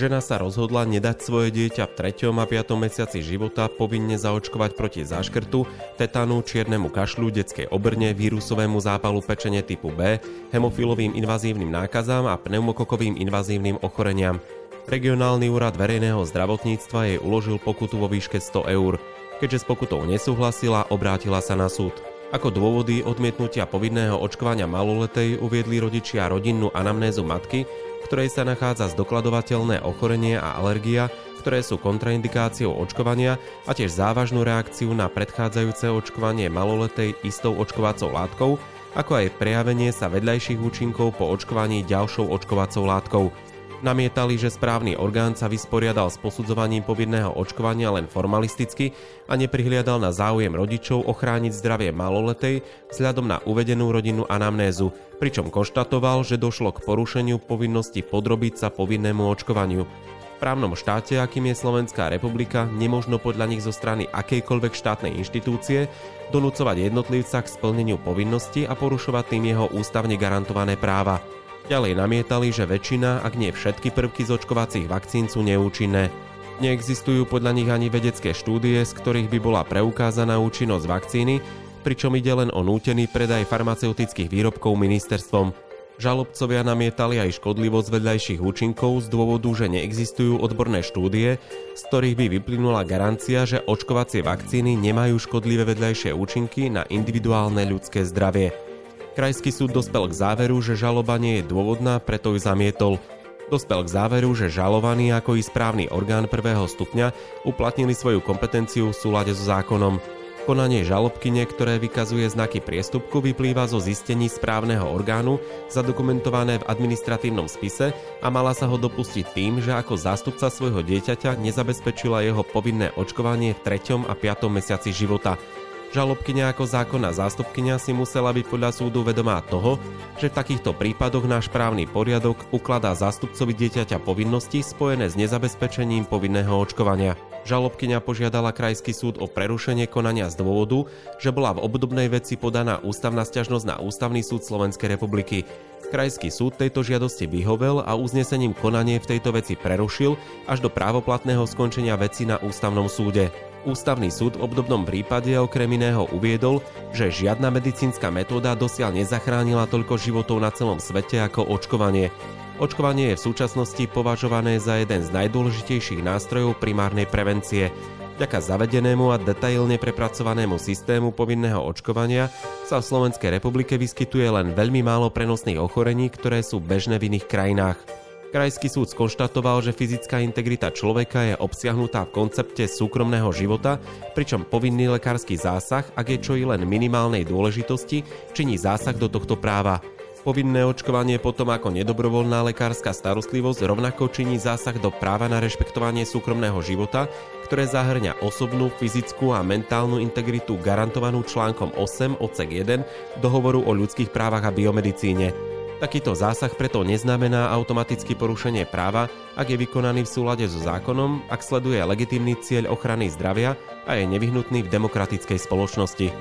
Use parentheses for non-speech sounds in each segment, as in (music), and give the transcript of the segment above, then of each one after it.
Žena sa rozhodla nedať svoje dieťa v 3. a 5. mesiaci života povinne zaočkovať proti záškrtu, tetanu, čiernemu kašľu, detskej obrne, vírusovému zápalu pečene typu B, hemofilovým invazívnym nákazám a pneumokokovým invazívnym ochoreniam. Regionálny úrad verejného zdravotníctva jej uložil pokutu vo výške 100 eur. Keďže s pokutou nesúhlasila, obrátila sa na súd. Ako dôvody odmietnutia povinného očkovania maloletej uviedli rodičia rodinnú anamnézu matky, ktorej sa nachádza zdokladovateľné ochorenie a alergia, ktoré sú kontraindikáciou očkovania a tiež závažnú reakciu na predchádzajúce očkovanie maloletej istou očkovacou látkou, ako aj prejavenie sa vedľajších účinkov po očkovaní ďalšou očkovacou látkou. Namietali, že správny orgán sa vysporiadal s posudzovaním povinného očkovania len formalisticky a neprihliadal na záujem rodičov ochrániť zdravie maloletej vzhľadom na uvedenú rodinnú anamnézu, pričom konštatoval, že došlo k porušeniu povinnosti podrobiť sa povinnému očkovaniu. V právnom štáte, akým je Slovenská republika, nemožno podľa nich zo strany akejkoľvek štátnej inštitúcie donúcovať jednotlivca k splneniu povinnosti a porušovať tým jeho ústavne garantované práva. Ďalej namietali, že väčšina, ak nie všetky prvky z očkovacích vakcín sú neúčinné. Neexistujú podľa nich ani vedecké štúdie, z ktorých by bola preukázaná účinnosť vakcíny, pričom ide len o nútený predaj farmaceutických výrobkov ministerstvom. Žalobcovia namietali aj škodlivosť vedľajších účinkov z dôvodu, že neexistujú odborné štúdie, z ktorých by vyplynula garancia, že očkovacie vakcíny nemajú škodlivé vedľajšie účinky na individuálne ľudské zdravie. Krajský súd dospel k záveru, že žaloba nie je dôvodná, preto ju zamietol. Dospel k záveru, že žalovaný ako i správny orgán prvého stupňa uplatnili svoju kompetenciu v súlade so zákonom. Konanie žalobkyne, ktoré vykazuje znaky priestupku, vyplýva zo zistení správneho orgánu, zadokumentované v administratívnom spise a mala sa ho dopustiť tým, že ako zástupca svojho dieťaťa nezabezpečila jeho povinné očkovanie v 3. a 5. mesiaci života – Žalobkyňa ako zákonná zástupkyňa si musela byť podľa súdu vedomá toho, že v takýchto prípadoch náš právny poriadok ukladá zástupcovi dieťaťa povinnosti spojené s nezabezpečením povinného očkovania. Žalobkyňa požiadala Krajský súd o prerušenie konania z dôvodu, že bola v obdobnej veci podaná ústavná sťažnosť na Ústavný súd Slovenskej republiky. Krajský súd tejto žiadosti vyhovel a uznesením konanie v tejto veci prerušil až do právoplatného skončenia veci na Ústavnom súde. Ústavný súd v obdobnom prípade okrem iného uviedol, že žiadna medicínska metóda dosiaľ nezachránila toľko životov na celom svete ako očkovanie. Očkovanie je v súčasnosti považované za jeden z najdôležitejších nástrojov primárnej prevencie. Vďaka zavedenému a detailne prepracovanému systému povinného očkovania sa v Slovenskej republike vyskytuje len veľmi málo prenosných ochorení, ktoré sú bežné v iných krajinách. Krajský súd skonštatoval, že fyzická integrita človeka je obsiahnutá v koncepte súkromného života, pričom povinný lekársky zásah, ak je čo i len minimálnej dôležitosti, činí zásah do tohto práva. Povinné očkovanie potom ako nedobrovoľná lekárska starostlivosť rovnako činí zásah do práva na rešpektovanie súkromného života, ktoré zahrňa osobnú, fyzickú a mentálnu integritu garantovanú článkom 8 odsek 1 dohovoru o ľudských právach a biomedicíne. Takýto zásah preto neznamená automaticky porušenie práva, ak je vykonaný v súlade so zákonom, ak sleduje legitímny cieľ ochrany zdravia a je nevyhnutný v demokratickej spoločnosti.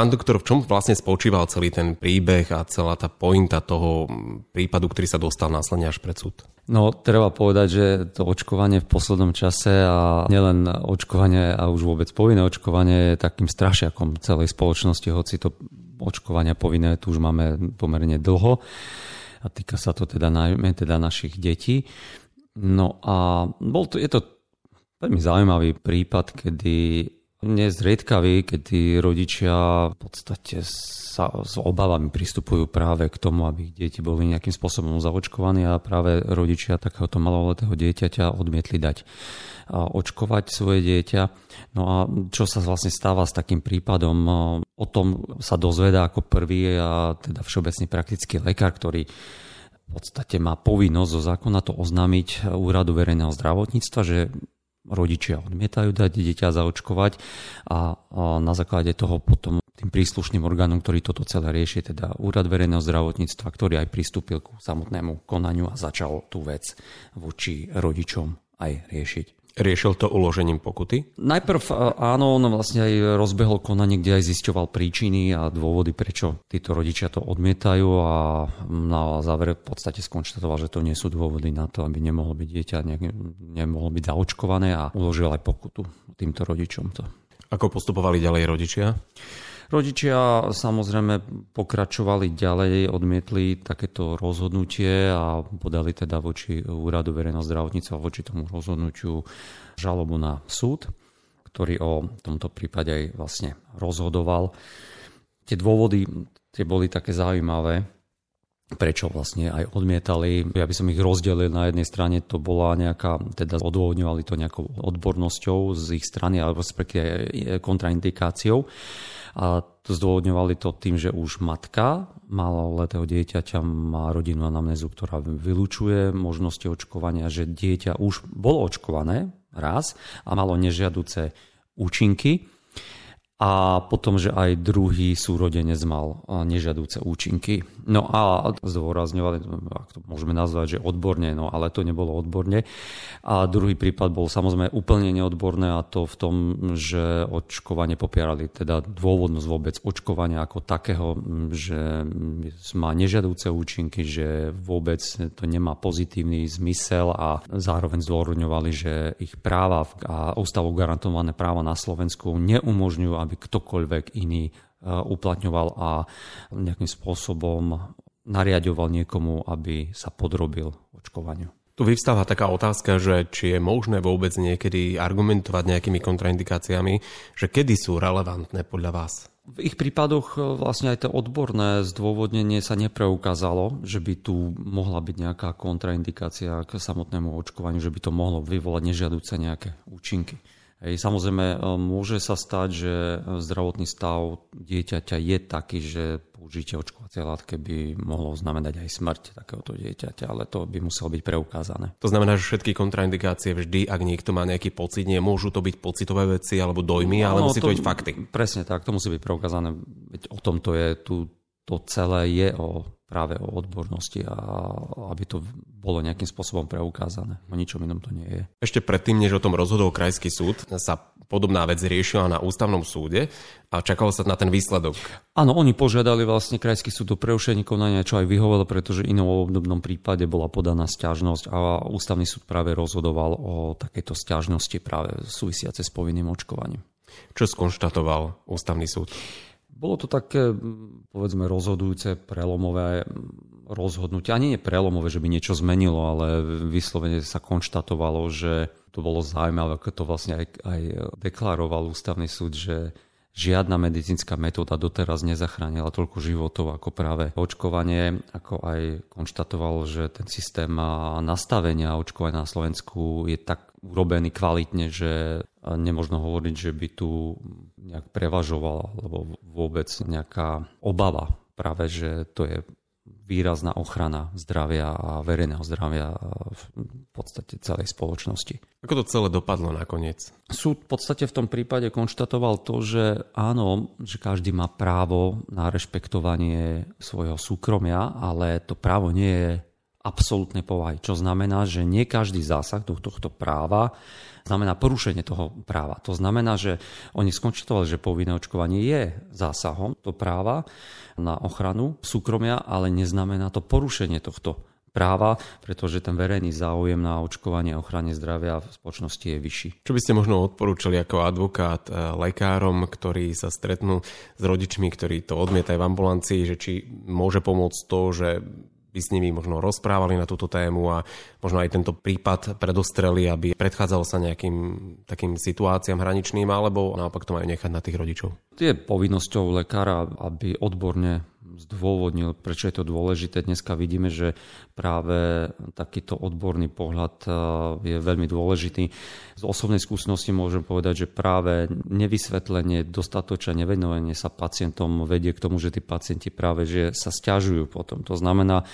Pán doktor, v čom vlastne spočíval celý ten príbeh a celá tá pointa toho prípadu, ktorý sa dostal následne až pred súd? No, treba povedať, že to očkovanie v poslednom čase a nielen očkovanie a už vôbec povinné očkovanie je takým strašiakom celej spoločnosti, hoci to očkovania povinné tu už máme pomerne dlho a týka sa to teda najmä teda našich detí. No a bol to, je to veľmi zaujímavý prípad, kedy nezriedkaví, keď tí rodičia v podstate sa s obavami pristupujú práve k tomu, aby ich deti boli nejakým spôsobom zaočkovaní a práve rodičia takéhoto maloletého dieťaťa odmietli dať očkovať svoje dieťa. No a čo sa vlastne stáva s takým prípadom? O tom sa dozvedá ako prvý a teda všeobecný praktický lekár, ktorý v podstate má povinnosť zo zákona to oznámiť úradu verejného zdravotníctva, že rodičia odmietajú dať dieťa zaočkovať a, na základe toho potom tým príslušným orgánom, ktorý toto celé rieši, teda Úrad verejného zdravotníctva, ktorý aj pristúpil ku samotnému konaniu a začal tú vec voči rodičom aj riešiť. Riešil to uložením pokuty? Najprv áno, on vlastne aj rozbehol konanie, kde aj zisťoval príčiny a dôvody, prečo títo rodičia to odmietajú a na závere v podstate skonštatoval, že to nie sú dôvody na to, aby nemohlo byť dieťa, ne, nemohlo byť zaočkované a uložil aj pokutu týmto rodičom to. Ako postupovali ďalej rodičia? Rodičia samozrejme pokračovali ďalej, odmietli takéto rozhodnutie a podali teda voči úradu verejného zdravotníctva voči tomu rozhodnutiu žalobu na súd, ktorý o tomto prípade aj vlastne rozhodoval. Tie dôvody tie boli také zaujímavé, prečo vlastne aj odmietali. Ja by som ich rozdelil na jednej strane, to bola nejaká, teda odôvodňovali to nejakou odbornosťou z ich strany, alebo respektíve kontraindikáciou. A to zdôvodňovali to tým, že už matka maloletého dieťaťa má rodinu anamnézu, ktorá vylúčuje možnosti očkovania, že dieťa už bolo očkované raz a malo nežiaduce účinky a potom, že aj druhý súrodenec mal nežiadúce účinky. No a zdôrazňovali, ak to môžeme nazvať, že odborne, no ale to nebolo odborne. A druhý prípad bol samozrejme úplne neodborné a to v tom, že očkovanie popierali, teda dôvodnosť vôbec očkovania ako takého, že má nežiadúce účinky, že vôbec to nemá pozitívny zmysel a zároveň zdôvodňovali, že ich práva a ústavou garantované práva na Slovensku neumožňujú, aby ktokoľvek iný e, uplatňoval a nejakým spôsobom nariadoval niekomu, aby sa podrobil očkovaniu. Tu vyvstáva taká otázka, že či je možné vôbec niekedy argumentovať nejakými kontraindikáciami, že kedy sú relevantné podľa vás? V ich prípadoch e, vlastne aj to odborné zdôvodnenie sa nepreukázalo, že by tu mohla byť nejaká kontraindikácia k samotnému očkovaniu, že by to mohlo vyvolať nežiaduce nejaké účinky. Hej, samozrejme, e, môže sa stať, že zdravotný stav dieťaťa je taký, že použitie očkovacej látky by mohlo znamenať aj smrť takéhoto dieťaťa, ale to by muselo byť preukázané. To znamená, že všetky kontraindikácie vždy, ak niekto má nejaký pocit, nie môžu to byť pocitové veci alebo dojmy, ale no, musí to, to byť fakty. Presne tak, to musí byť preukázané. Veď o tom to je, tu, to celé je o práve o odbornosti a aby to bolo nejakým spôsobom preukázané. O ničom inom to nie je. Ešte predtým, než o tom rozhodol Krajský súd, sa podobná vec riešila na ústavnom súde a čakalo sa na ten výsledok. Áno, oni požiadali vlastne Krajský súd o preušenie konania, čo aj vyhovelo, pretože inom obdobnom prípade bola podaná stiažnosť a ústavný súd práve rozhodoval o takejto stiažnosti práve súvisiace s povinným očkovaním. Čo skonštatoval ústavný súd? Bolo to také, povedzme, rozhodujúce, prelomové rozhodnutie. Ani nie prelomové, že by niečo zmenilo, ale vyslovene sa konštatovalo, že to bolo zaujímavé, ako to vlastne aj, aj deklaroval ústavný súd, že žiadna medicínska metóda doteraz nezachránila toľko životov ako práve očkovanie, ako aj konštatoval, že ten systém nastavenia očkovania na Slovensku je tak urobený kvalitne, že nemožno hovoriť, že by tu nejak prevažovala, alebo vôbec nejaká obava práve, že to je výrazná ochrana zdravia a verejného zdravia v podstate celej spoločnosti. Ako to celé dopadlo nakoniec? Súd v podstate v tom prípade konštatoval to, že áno, že každý má právo na rešpektovanie svojho súkromia, ale to právo nie je absolútne povahy, čo znamená, že nie každý zásah do tohto práva znamená porušenie toho práva. To znamená, že oni skončitovali, že povinné očkovanie je zásahom do práva na ochranu súkromia, ale neznamená to porušenie tohto práva, pretože ten verejný záujem na očkovanie a ochrane zdravia v spoločnosti je vyšší. Čo by ste možno odporúčali ako advokát eh, lekárom, ktorí sa stretnú s rodičmi, ktorí to odmietajú v ambulancii, že či môže pomôcť to, že by s nimi možno rozprávali na túto tému a možno aj tento prípad predostreli, aby predchádzalo sa nejakým takým situáciám hraničným, alebo naopak to majú nechať na tých rodičov? Je povinnosťou lekára, aby odborne zdôvodnil, prečo je to dôležité. Dneska vidíme, že práve takýto odborný pohľad eh, je veľmi dôležitý. Z osobnej skúsenosti môžem povedať, že práve nevysvetlenie, dostatočné nevenovanie sa pacientom vedie k tomu, že tí pacienti práve že sa stiažujú potom. To znamená,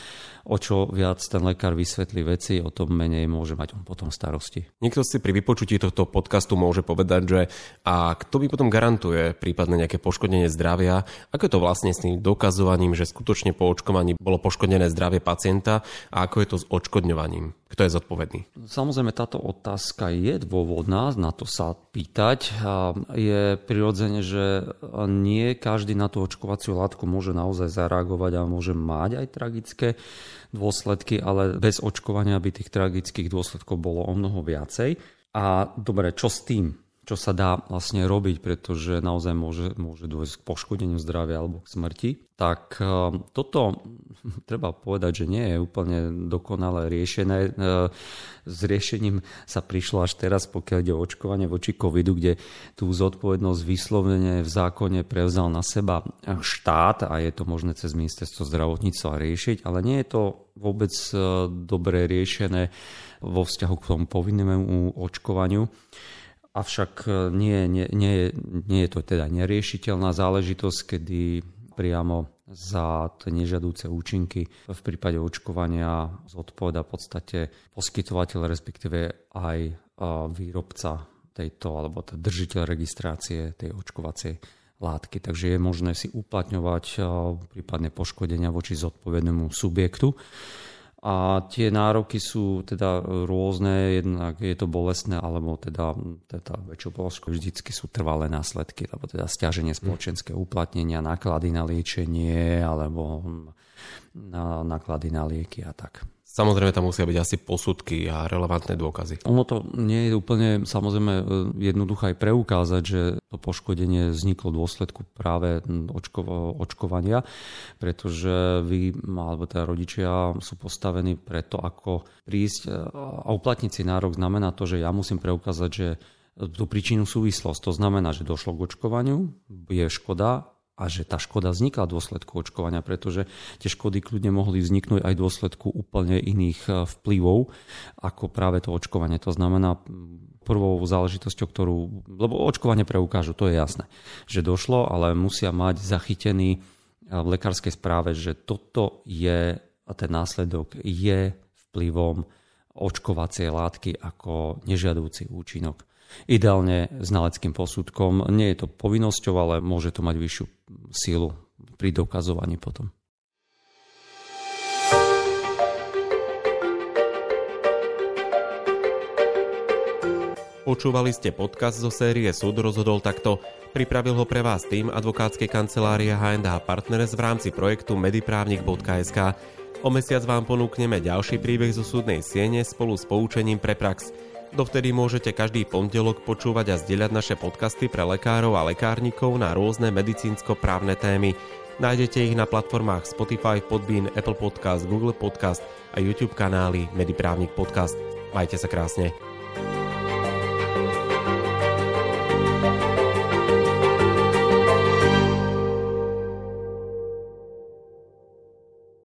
o čo viac ten lekár vysvetlí veci, o tom menej môže mať on potom starosti. Niekto si pri vypočutí tohto podcastu môže povedať, že a kto mi potom garantuje prípadne nejaké poškodenie zdravia, ako to vlastne s tým dokazovaním, že skutočne po očkovaní bolo poškodené zdravie pacienta a ako je to s odškodňovaním. Kto je zodpovedný? Samozrejme, táto otázka je dôvodná, na to sa pýtať. Je prirodzene, že nie každý na tú očkovaciu látku môže naozaj zareagovať a môže mať aj tragické dôsledky, ale bez očkovania by tých tragických dôsledkov bolo o mnoho viacej. A dobre, čo s tým? Čo sa dá vlastne robiť, pretože naozaj môže, môže dôjsť k poškodeniu zdravia alebo k smrti. Tak e, toto (laughs) treba povedať, že nie je úplne dokonale riešené. E, s riešením sa prišlo až teraz, pokiaľ ide o očkovanie voči covidu, kde tú zodpovednosť vyslovene v zákone prevzal na seba štát a je to možné cez ministerstvo zdravotníctva riešiť, ale nie je to vôbec e, dobre riešené vo vzťahu k tomu povinnému očkovaniu. Avšak e, nie, nie, nie, nie je to teda neriešiteľná záležitosť, kedy priamo za tie nežadúce účinky v prípade očkovania zodpoveda v podstate poskytovateľ, respektíve aj e, výrobca tejto, alebo teda držiteľ registrácie tej očkovacej látky. Takže je možné si uplatňovať e, prípadne poškodenia voči zodpovednému subjektu. A tie nároky sú teda rôzne, jednak je to bolestné, alebo teda, teda väčšou položkou vždycky sú trvalé následky, alebo teda stiaženie hm. spoločenské uplatnenia, náklady na liečenie, alebo náklady na lieky a tak. Samozrejme tam musia byť asi posudky a relevantné dôkazy. Ono to nie je úplne samozrejme e, jednoduché aj preukázať, že to poškodenie vzniklo v dôsledku práve očko, očkovania, pretože vy alebo teda rodičia sú postavení preto, ako prísť e, a uplatniť si nárok znamená to, že ja musím preukázať, že tú príčinu súvislosť. To znamená, že došlo k očkovaniu, je škoda a že tá škoda vznikla v dôsledku očkovania, pretože tie škody kľudne mohli vzniknúť aj v dôsledku úplne iných e, vplyvov ako práve to očkovanie. To znamená prvou záležitosťou, ktorú, lebo očkovanie preukážu, to je jasné, že došlo, ale musia mať zachytený e, v lekárskej správe, že toto je, a ten následok je vplyvom očkovacej látky ako nežiadúci účinok. Ideálne znaleckým posudkom. Nie je to povinnosťou, ale môže to mať vyššiu sílu pri dokazovaní potom. Počúvali ste podcast zo série Súd rozhodol takto. Pripravil ho pre vás tým advokátskej kancelárie H&H Partners v rámci projektu mediprávnik.sk. O mesiac vám ponúkneme ďalší príbeh zo súdnej siene spolu s poučením pre prax. Dovtedy môžete každý pondelok počúvať a zdieľať naše podcasty pre lekárov a lekárnikov na rôzne medicínsko-právne témy. Nájdete ich na platformách Spotify, Podbean, Apple Podcast, Google Podcast a YouTube kanály Mediprávnik Podcast. Majte sa krásne.